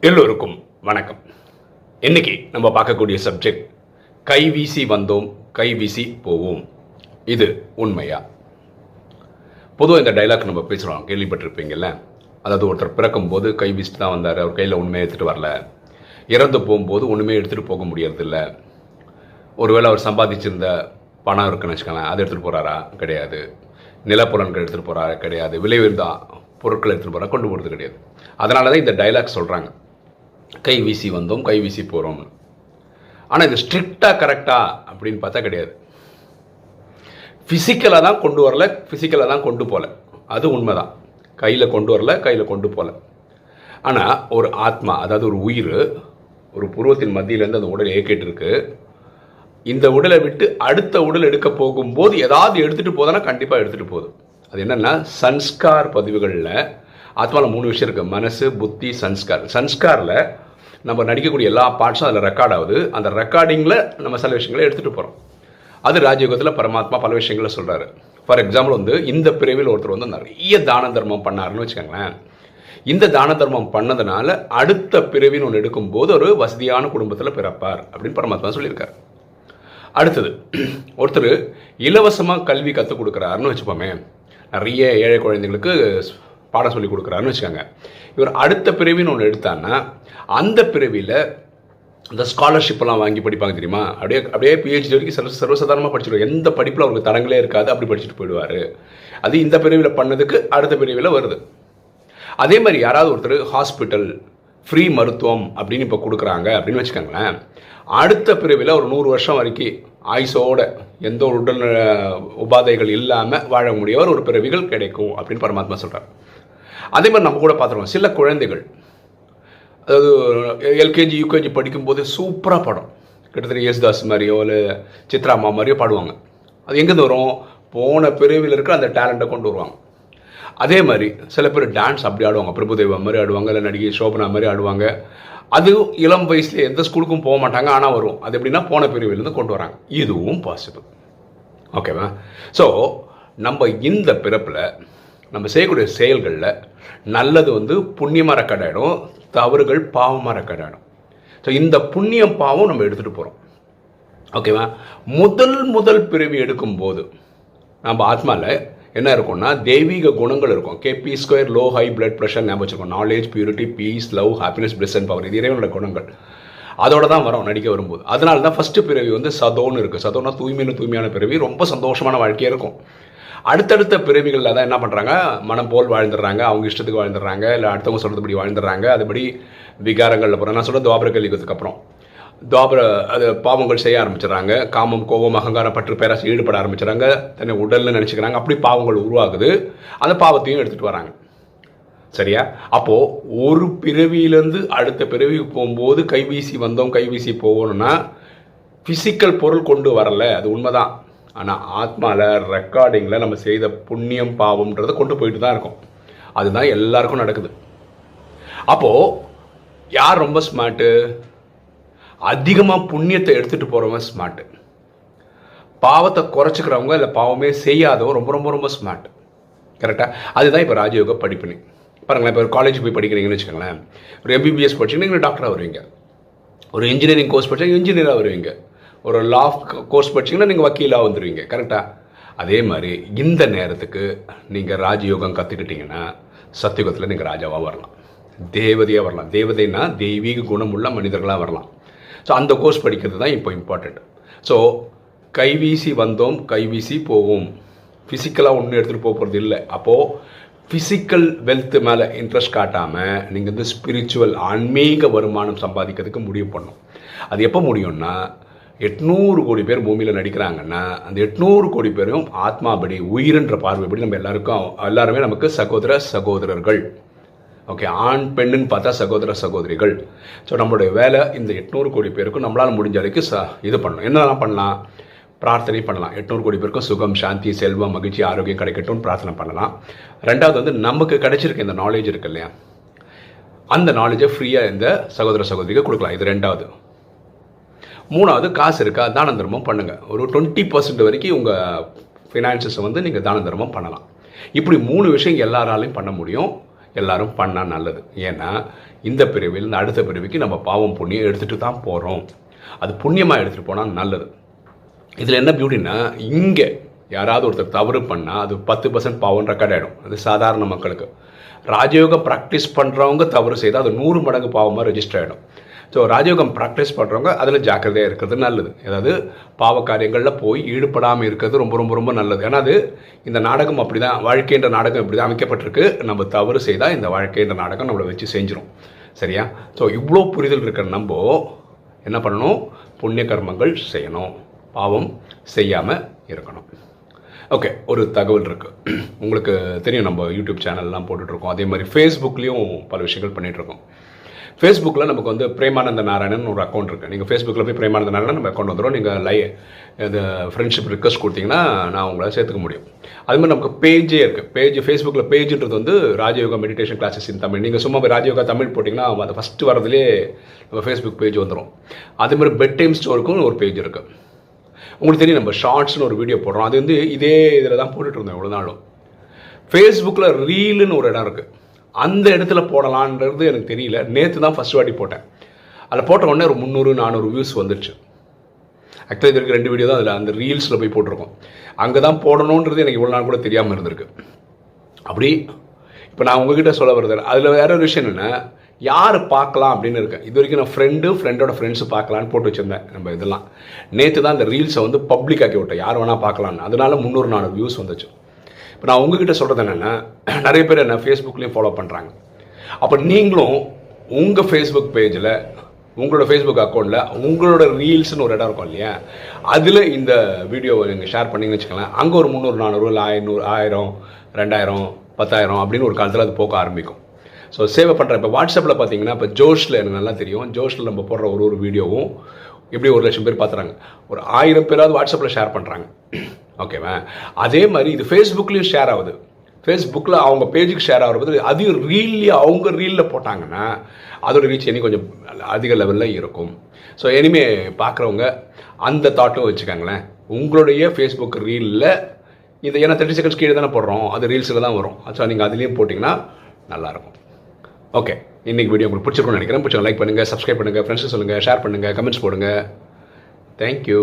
எல்லோருக்கும் வணக்கம். இன்னைக்கு நம்ம பார்க்கக்கூடிய சப்ஜெக்ட் கைவீசி வந்தோம் கைவீசி போவோம். இது உண்மையா? பொதுவாக இந்த டைலாக் நம்ம பேசுகிறோம் கேள்விப்பட்டிருப்பீங்கல்ல? அதாவது ஒருத்தர் பிறக்கும்போது கை வீசிட்டு தான் வந்தார் அவர் கையில் உண்மையை எடுத்துகிட்டு வரல. இறந்து போகும்போது ஒன்றுமே எடுத்துகிட்டு போக முடியறதில்ல. ஒருவேளை அவர் சம்பாதிச்சிருந்த பணம் இருக்குன்னு வச்சுக்கோங்களேன் அதை எடுத்துகிட்டு போகிறாரா கிடையாது. நிலப்புலன்கள் எடுத்துகிட்டு போகிறாரா கிடையாது. விலை உயர்ந்த பொருட்கள் எடுத்துகிட்டு போகிறா கொண்டு போகிறது கிடையாது. அதனால தான் இந்த டைலாக் சொல்கிறாங்க கை வீசி வந்தோம் கை வீசி போகிறோம்னு ஆனால் இது ஸ்ட்ரிக்டாக கரெக்டாக அப்படின்னு பார்த்தா கிடையாது. ஃபிசிக்கலாக தான் கொண்டு வரல ஃபிசிக்கலாக தான் கொண்டு போகல அது உண்மை தான் கையில் கொண்டு வரல கையில் கொண்டு போகல ஆனால் ஒரு ஆத்மா அதாவது ஒரு உயிர் ஒரு புருவத்தின் மத்தியிலேருந்து அந்த உடல் ஏக்கிட்டு இருக்குது இந்த உடலை விட்டு அடுத்த உடல் எடுக்க போகும்போது ஏதாவது எடுத்துகிட்டு போதனா? கண்டிப்பாக எடுத்துகிட்டு போகுது அது என்னென்னா சன்ஸ்கார் பதிவுகளில் ஆத்மாவில் மூணு விஷயம் இருக்குது மனசு புத்தி சன்ஸ்கார். சன்ஸ்காரில் நம்ம நடிக்கக்கூடிய எல்லா பார்ட்ஸும் அதில் ரெக்கார்ட் ஆகுது. அந்த ரெக்கார்டிங்கில் நம்ம சில விஷயங்களை எடுத்துகிட்டு போகிறோம் அது ராஜயோகத்தில் பரமாத்மா பல விஷயங்களை சொல்கிறாரு ஃபார் எக்ஸாம்பிள் வந்து இந்த பிரிவில் ஒருத்தர் வந்து நிறைய தான தர்மம் பண்ணாருன்னு வச்சுக்கோங்களேன். இந்த தான தர்மம் பண்ணதுனால அடுத்த பிறவின்னு ஒன்று எடுக்கும்போது ஒரு வசதியான குடும்பத்தில் பிறப்பார் அப்படின்னு பரமாத்மா சொல்லியிருக்காரு. அடுத்தது ஒருத்தர் இலவசமாக கல்வி கற்றுக் கொடுக்குறாருன்னு வச்சுப்போமே நிறைய ஏழை குழந்தைங்களுக்கு பாடம் சொல்லி கொடுக்குறாருன்னு வச்சுக்கோங்க. இவர் அடுத்த பிறவின்னு ஒன்று எடுத்தான்னா அந்த பிறவியில் இந்த ஸ்காலர்ஷிப்லாம் வாங்கி படிப்பாங்க தெரியுமா? அப்படியே அப்படியே பிஹெச்டி வரைக்கும் சர்வ சர்வசாதாரணமாக படிச்சுடுவோம் எந்த படிப்பில் அவருக்கு தடங்களே இருக்காது அப்படி படிச்சுட்டு போயிடுவார். அது இந்த பிரிவில் பண்ணதுக்கு அடுத்த பிரிவில் வருது. அதே மாதிரி யாராவது ஒருத்தர் ஹாஸ்பிட்டல் ஃப்ரீ மருத்துவம் அப்படின்னு இப்போ கொடுக்குறாங்க அப்படின்னு வச்சுக்கோங்களேன். அடுத்த பிரிவில் ஒரு நூறு வருஷம் வரைக்கும் ஆயுசோட எந்த ஒரு உடல் உபாதைகள் இல்லாமல் வாழ முடியவர் ஒரு பிறவிகள் கிடைக்கும் அப்படின்னு பரமாத்மா சொல்கிறார் அதே மாதிரி நம்ம கூட பார்த்துருவோம் சில குழந்தைகள் அதாவது எல்கேஜி யூகேஜி படிக்கும்போது சூப்பராக பாடும். கிட்டத்தட்ட யேசுதாஸ் மாதிரியோ இல்லை சித்ரா அம்மா மாதிரியோ பாடுவாங்க. அது எங்கேருந்து வரும்? போன பிரிவில் இருக்கிற அந்த டேலண்ட்டை கொண்டு வருவாங்க. அதே மாதிரி சில பேர் டான்ஸ் அப்படி ஆடுவாங்க. பிரபுதேவா மாதிரி ஆடுவாங்க இல்லை நடிகை சோபனா மாதிரி ஆடுவாங்க. அது இளம் வயசில் எந்த ஸ்கூலுக்கும் போக மாட்டாங்க ஆனால் வரும். அது எப்படின்னா போன பிரிவிலேருந்து கொண்டு வராங்க. இதுவும் பாசிபிள் ஓகேவா ஸோ நம்ம இந்த பிறப்பில் நம்ம செய்யக்கூடிய செயல்களில் நல்லது வந்து புண்ணியமாக ரெக்கார்ட் ஆகிடும் தவறுகள் பாவமாக ரெக்கார்ட் ஆகிடும் ஸோ இந்த புண்ணியம் பாவம் நம்ம எடுத்துகிட்டு போகிறோம் ஓகேவா முதல் முதல் பிறவி எடுக்கும்போது நம்ம ஆத்மாவில் என்ன இருக்கும்னா தெய்வீக குணங்கள் இருக்கும். K B square low high blood pressure ஞாபகம் வச்சுருக்கோம் knowledge purity peace love happiness bliss and power இது இறைவனோட குணங்கள். அதோட தான் வரும் நடிக்க வரும்போது. அதனால தான் ஃபஸ்ட்டு பிறவி வந்து சதோன்னு இருக்குது சதோனா தூய்மையான தூய்மையான பிறவி. ரொம்ப சந்தோஷமான வாழ்க்கையாக இருக்கும். அடுத்தடுத்த பிறவிகளில் தான் என்ன பண்ணுறாங்க மனம் போல் வாழ்ந்துடுறாங்க. அவங்க இஷ்டத்துக்கு வாழ்ந்துடுறாங்க. இல்லை அடுத்தவங்க சொல்கிறதுபடி வாழ்ந்துடுறாங்க. அதுபடி விகாரங்களில் போகிறேன் நான் சொல்கிற துவாபர கலியுகத்துக்கு அப்புறம் துவாபர அது பாவங்கள் செய்ய ஆரம்பிச்சிடுறாங்க. காமம் கோபம் அகங்காரம் பற்று பேராசி ஈடுபட ஆரம்பிச்சிடறாங்க. தன்னை உடல்னு நினச்சிக்கிறாங்க. அப்படி பாவங்கள் உருவாகுது. அந்த பாவத்தையும் எடுத்துகிட்டு வராங்க. சரியா? அப்போது ஒரு பிறவியிலேருந்து அடுத்த பிறவிக்கு போகும்போது கைவீசி வந்தோம் கைவீசி போகணும்னா ஃபிசிக்கல் பொருள் கொண்டு வரல. அது உண்மைதான். ஆனால் ஆத்மாவில் ரெக்கார்டிங்கில் நம்ம செய்த புண்ணியம் பாவம்ன்றதை கொண்டு போயிட்டு தான் இருக்கோம். அதுதான் எல்லாருக்கும் நடக்குது. அப்போது யார் ரொம்ப ஸ்மார்ட்டு அதிகமாக புண்ணியத்தை எடுத்துகிட்டு போகிறவங்க ஸ்மார்ட்டு பாவத்தை குறைச்சிக்கிறவங்க இல்லை பாவமே செய்யாதவங்க ரொம்ப ரொம்ப ரொம்ப ஸ்மார்ட் கரெக்டாக அதுதான் இப்போ ராஜயோக படிப்பினி. பாருங்களேன் இப்போ ஒரு காலேஜ் போய் படிக்கிறீங்கன்னு வச்சுக்கோங்களேன். ஒரு எம்பிபிஎஸ் படிச்சிங்கன்னா நீங்கள் டாக்டராக வருவீங்க. ஒரு இன்ஜினியரிங் கோர்ஸ் படிச்சா இன்ஜினியராக வருவீங்க. ஒரு லா கோர்ஸ் படிச்சிங்கன்னா நீங்கள் வக்கீலாக வந்துடுவீங்க கரெக்டாக அதே மாதிரி இந்த நேரத்துக்கு நீங்கள் ராஜயோகம் கற்றுக்கிட்டீங்கன்னா சத்தியுகத்தில் நீங்கள் ராஜாவாக வரலாம். தேவதையாக வரலாம். தேவதைனா தெய்வீக குணமுள்ள மனிதர்களாக வரலாம். ஸோ அந்த கோர்ஸ் படிக்கிறது தான் இப்போ இம்பார்ட்டண்ட் ஸோ கைவீசி வந்தோம் கைவீசி போவோம். ஃபிசிக்கலாக ஒன்றும் எடுத்துகிட்டு போக போகிறது இல்லை. அப்போது ஃபிசிக்கல் வெல்த்து மேலே இன்ட்ரெஸ்ட் காட்டாமல் நீங்கள் வந்து ஸ்பிரிச்சுவல் ஆன்மீக வருமானம் சம்பாதிக்கிறதுக்கு முடிவு பண்ணும் அது எப்போ முடியும்னா எட்நூறு கோடி பேர் பூமியில் நடிக்கிறாங்கன்னா அந்த எட்நூறு கோடி பேரும் ஆத்மாபடி உயிரின்ற பார்வைப்படி நம்ம எல்லாருக்கும் எல்லாருமே நமக்கு சகோதர சகோதரர்கள். ஓகே ஆண் பெண்ணுன்னு பார்த்தா சகோதர சகோதரிகள். ஸோ நம்மளுடைய வேலை இந்த எட்நூறு கோடி பேருக்கும் நம்மளால் முடிஞ்ச வரைக்கும் ச இது பண்ணணும். என்னெல்லாம் பண்ணலாம்? பிரார்த்தனை பண்ணலாம். எட்நூறு கோடி பேருக்கும் சுகம் சாந்தி செல்வம் மகிழ்ச்சி ஆரோக்கியம் கிடைக்கட்டும்னு பிரார்த்தனை பண்ணலாம். ரெண்டாவது வந்து நமக்கு கிடைச்சிருக்க இந்த நாலேஜ் இருக்கு இல்லையா? அந்த நாலேஜை ஃப்ரீயாக இந்த சகோதர சகோதரிக்கு கொடுக்கலாம். இது ரெண்டாவது. மூணாவது காசு இருக்கா? தான தர்மம் பண்ணுங்கள் ஒரு டுவெண்ட்டி பர்சன்ட் வரைக்கும் உங்கள் ஃபினான்சஸை வந்து நீங்கள் தான தர்மம் பண்ணலாம். இப்படி மூணு விஷயம் எல்லாராலையும் பண்ண முடியும். எல்லாரும் பண்ணால் நல்லது. ஏன்னா இந்த பிரிவில் இந்த அடுத்த பிரிவுக்கு நம்ம பாவம் புண்ணியம் எடுத்துகிட்டு தான் போகிறோம் அது புண்ணியமாக எடுத்துகிட்டு போனால் நல்லது. இதில் என்ன பியூட்டின்னா இங்கே யாராவது ஒருத்தர் தவறு பண்ணால் அது பத்து பர்சன்ட் பாவம் ரெக்கார்ட் ஆகிடும் அது சாதாரண மக்களுக்கு. ராஜயோகம் ப்ராக்டிஸ் பண்ணுறவங்க தவறு செய்தால் அது நூறு மடங்கு பாவமாக ரெஜிஸ்டர் ஆகிடும் ஸோ ராஜயோகம் ப்ராக்டிஸ் பண்ணுறவங்க அதில் ஜாக்கிரதையாக இருக்கிறது நல்லது. அதாவது பாவ காரியங்களில் போய் ஈடுபடாமல் இருக்கிறது ரொம்ப ரொம்ப ரொம்ப நல்லது. ஏன்னா அது இந்த நாடகம் அப்படி தான் வாழ்க்கைன்ற நாடகம் இப்படி தான் அமைக்கப்பட்டிருக்கு. நம்ம தவறு செய்தால் இந்த வாழ்க்கைன்ற நாடகம் நம்மளை வச்சு செஞ்சிடும் சரியா? ஸோ இவ்வளோ புரிதல் இருக்கிற நம்ம என்ன பண்ணணும்? புண்ணிய கர்மங்கள் செய்யணும். பாவம் செய்யாமல் இருக்கணும். ஓகே ஒரு தகவல் இருக்குது உங்களுக்கு தெரியும் நம்ம யூடியூப் சேனல்லாம் போட்டுட்ருக்கோம் அதே மாதிரி ஃபேஸ்புக்லேயும் பல விஷயங்கள் பண்ணிகிட்ருக்கோம் ஃபேஸ்புக்கில் நமக்கு வந்து பிரேமானந்த நாராயணன் ஒரு அக்கௌண்ட் இருக்குது நீங்கள் ஃபேஸ்புக்கில் போய் பிரேமானந்த நாராயணன் நம்ம அக்கௌண்ட் வந்துடும் நீங்கள் லை இது ஃப்ரெண்ட்ஷிப் ரிக்வஸ்ட் கொடுத்தீங்கன்னா நான் உங்களை சேர்த்துக்க முடியும். அது மாதிரி நமக்கு பேஜே இருக்குது பேஜ் ஃபேஸ்புக்கில் பேஜுன்றது வந்து Rajayoga meditation classes in Tamil நீங்கள் சும்மா போய் ராஜயோகா தமிழ் போட்டிங்கன்னா அது ஃபஸ்ட்டு வரதுலேயே நம்ம ஃபேஸ்புக் பேஜ் வந்துடும் அதே மாதிரி பெட் டைம் ஸ்டோருக்கும் ஒரு பேஜ் இருக்குது உங்களுக்கு தெரியும் நம்ம ஷார்ட்ஸ்னு ஒரு வீடியோ போடுறோம். அது வந்து இதே இதில் தான் போட்டுட்டு இருந்தோம் எவ்வளோ நாளும். ஃபேஸ்புக்கில் ரீலுன்னு ஒரு இடம் இருக்குது அந்த இடத்துல போடலான்றது எனக்கு தெரியல. நேற்று தான் ஃபஸ்ட் வாட்டி போட்டேன். அதில் போட்ட உடனே ஒரு முந்நூறு நானூறு வியூஸ் வந்துடுச்சு ஆக்சுவலி இது இருக்குது ரெண்டு வீடியோ தான் அதில் அந்த ரீல்ஸில் போய் போட்டிருக்கோம். அங்கே தான் போடணுன்றது எனக்கு இவ்வளோ நாள் கூட தெரியாமல் இருந்திருக்கு. அப்படி இப்போ நான் உங்ககிட்ட சொல்ல வருது அதில் வேற ஒரு விஷயம் என்ன யார் பார்க்கலாம் அப்படின்னு இருக்கேன். இது வரைக்கும் நான் ஃப்ரெண்டு ஃப்ரெண்டோட ஃப்ரெண்ட்ஸு பார்க்கலான்னு போட்டு வச்சுருந்தேன் நம்ம இதெல்லாம். நேற்று தான் அந்த ரீல்ஸை வந்து பப்ளிக் ஆக்கி விட்டேன். யார் வேணால் பார்க்கலான்னு அதனால முந்நூறு நானூறு வியூஸ் வந்துச்சு. இப்போ நான் உங்ககிட்ட சொல்கிறது என்னென்னா நிறைய பேர் என்ன ஃபேஸ்புக்லேயும் ஃபாலோ பண்ணுறாங்க அப்போ நீங்களும் உங்கள் ஃபேஸ்புக் பேஜில் உங்களோட ஃபேஸ்புக் அக்கௌண்ட்டில் உங்களோட ரீல்ஸ்னு ஒரு இடம் இருக்கும் இல்லையா? அதில் இந்த வீடியோவை நீங்கள் ஷேர் பண்ணிங்கன்னு வச்சுக்கலாம் அங்கே ஒரு முந்நூறு நானூறு இல்லை ஐநூறு ஆயிரம் ரெண்டாயிரம் பத்தாயிரம் அப்படின்னு ஒரு காலத்தில் அது போக்க ஆரம்பிக்கும். ஸோ சேவை பண்ணுறேன் இப்போ வாட்ஸ்அப்பில் பார்த்தீங்கன்னா இப்போ ஜோஷில் எனக்கு நல்லா தெரியும். ஜோஷில் நம்ம போடுற ஒரு ஒரு வீடியோவும் எப்படி ஒரு லட்சம் பேர் பார்த்துறாங்க ஒரு ஆயிரம் பேராவது வாட்ஸ்அப்பில் ஷேர் பண்ணுறாங்க ஓகேவா அதே மாதிரி இது ஃபேஸ்புக்லேயும் ஷேர் ஆகுது. ஃபேஸ்புக்கில் அவங்க பேஜுக்கு ஷேர் ஆகிறது அதையும் ரீல்லையே அவங்க ரீலில் போட்டாங்கன்னா அதோட ரீச் இனி கொஞ்சம் அதிக லெவலில் இருக்கும். ஸோ இனிமே பார்க்குறவங்க அந்த தாட்டும் வச்சுக்காங்களேன். உங்களுடைய ஃபேஸ்புக் ரீலில் இது ஏன்னா தேர்ட்டி செகண்ட்ஸ் கீழே தானே போடுறோம். அது ரீல்ஸில் தான் வரும். ஸோ நீங்கள் அதுலேயும் போட்டிங்கன்னா நல்லாயிருக்கும் ஓகே இன்றைக்கி வீடியோ உங்களுக்கு பிடிச்சிருக்கும்னு நினைக்கிறேன். பிடிச்சவங்க லைக் பண்ணுங்கள் சப்ஸ்கிரைப் பண்ணுங்கள் ஃப்ரெண்ட்ஸ் சொல்லுங்கள் ஷேர் பண்ணுங்கள் கமெண்ட்ஸ் போடுங்க. தேங்க்யூ